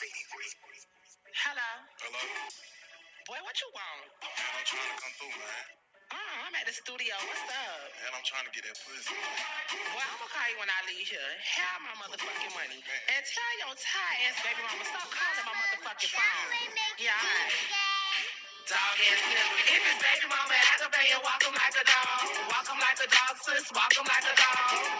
Hello? Hello. Boy, what you want? Man, I'm trying to come through, man. Uh, I'm at the studio. What's up? Man, I'm trying to get that pussy. Boy, I'm gonna call you when I leave here. Have my motherfucking money. And tell your tired ass baby mama stop calling my motherfucking phone. Yeah, alright. Dog ass nigga. If it's baby mama activated, walk him like a dog. Walk him like a dog, sis. Walk him like a dog.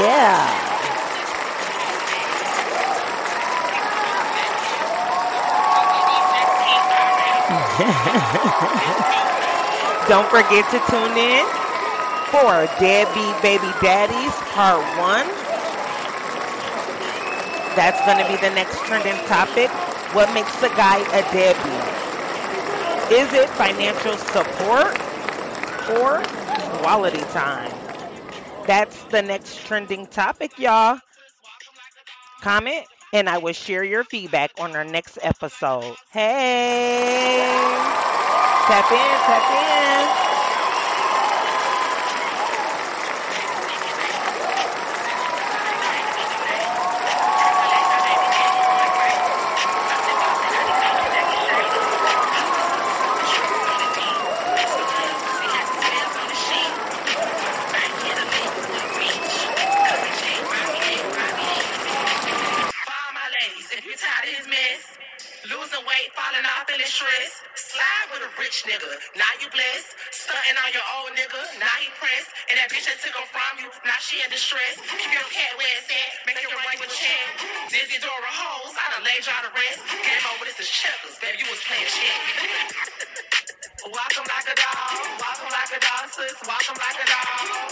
Yeah. Don't forget to tune in for Deadbeat Baby Daddies Part 1. That's going to be the next trending topic. What makes a guy a deadbeat? Is it financial support or quality time? That's the next trending topic, y'all. Comment and I will share your feedback on our next episode. Hey! Tap in, tap in. If you tired of his mess, losing weight, falling off, feeling stressed, slide with a rich nigga. Now you blessed, stunting on your old nigga. Now he pressed, and that bitch that took him from you. Now she in distress. Keep your cat where it's at, make it run your check. Dizzy Dora hoes, I done laid y'all to rest. Game over, this is checkers, baby. You was playing shit. Walk 'em like a dog, walk 'em like a dog, sis. Walk 'em like a dog.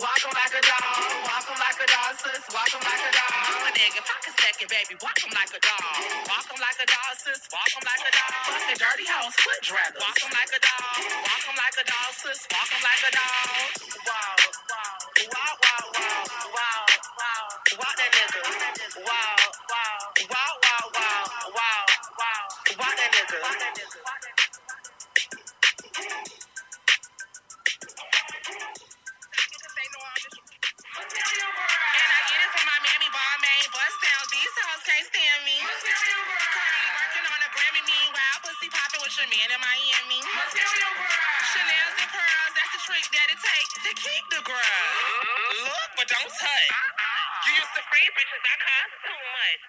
Walk 'em like a dog, walk 'em like a dog, sis. Walk 'em like a dog. I'm a nigga, pocket second, baby. Walk 'em like a dog. Walk 'em like a dog, sis. Walk 'em like a dog. Fucking dirty hoes, foot draggers. Walk 'em like a dog. Walk 'em like a dog, sis. Walk 'em like a dog. Wow, wow, wow, wow, wow, wow, wow. Walk that nigga. Wow, wow, wow, wow, wow, wow, wow. Walk that nigga. Pussy popping with your man in Miami. Chanel's and pearls, that's the trick that it takes to keep the girl. Look, but don't touch. Uh-uh. You used to free bitches, that cost too much.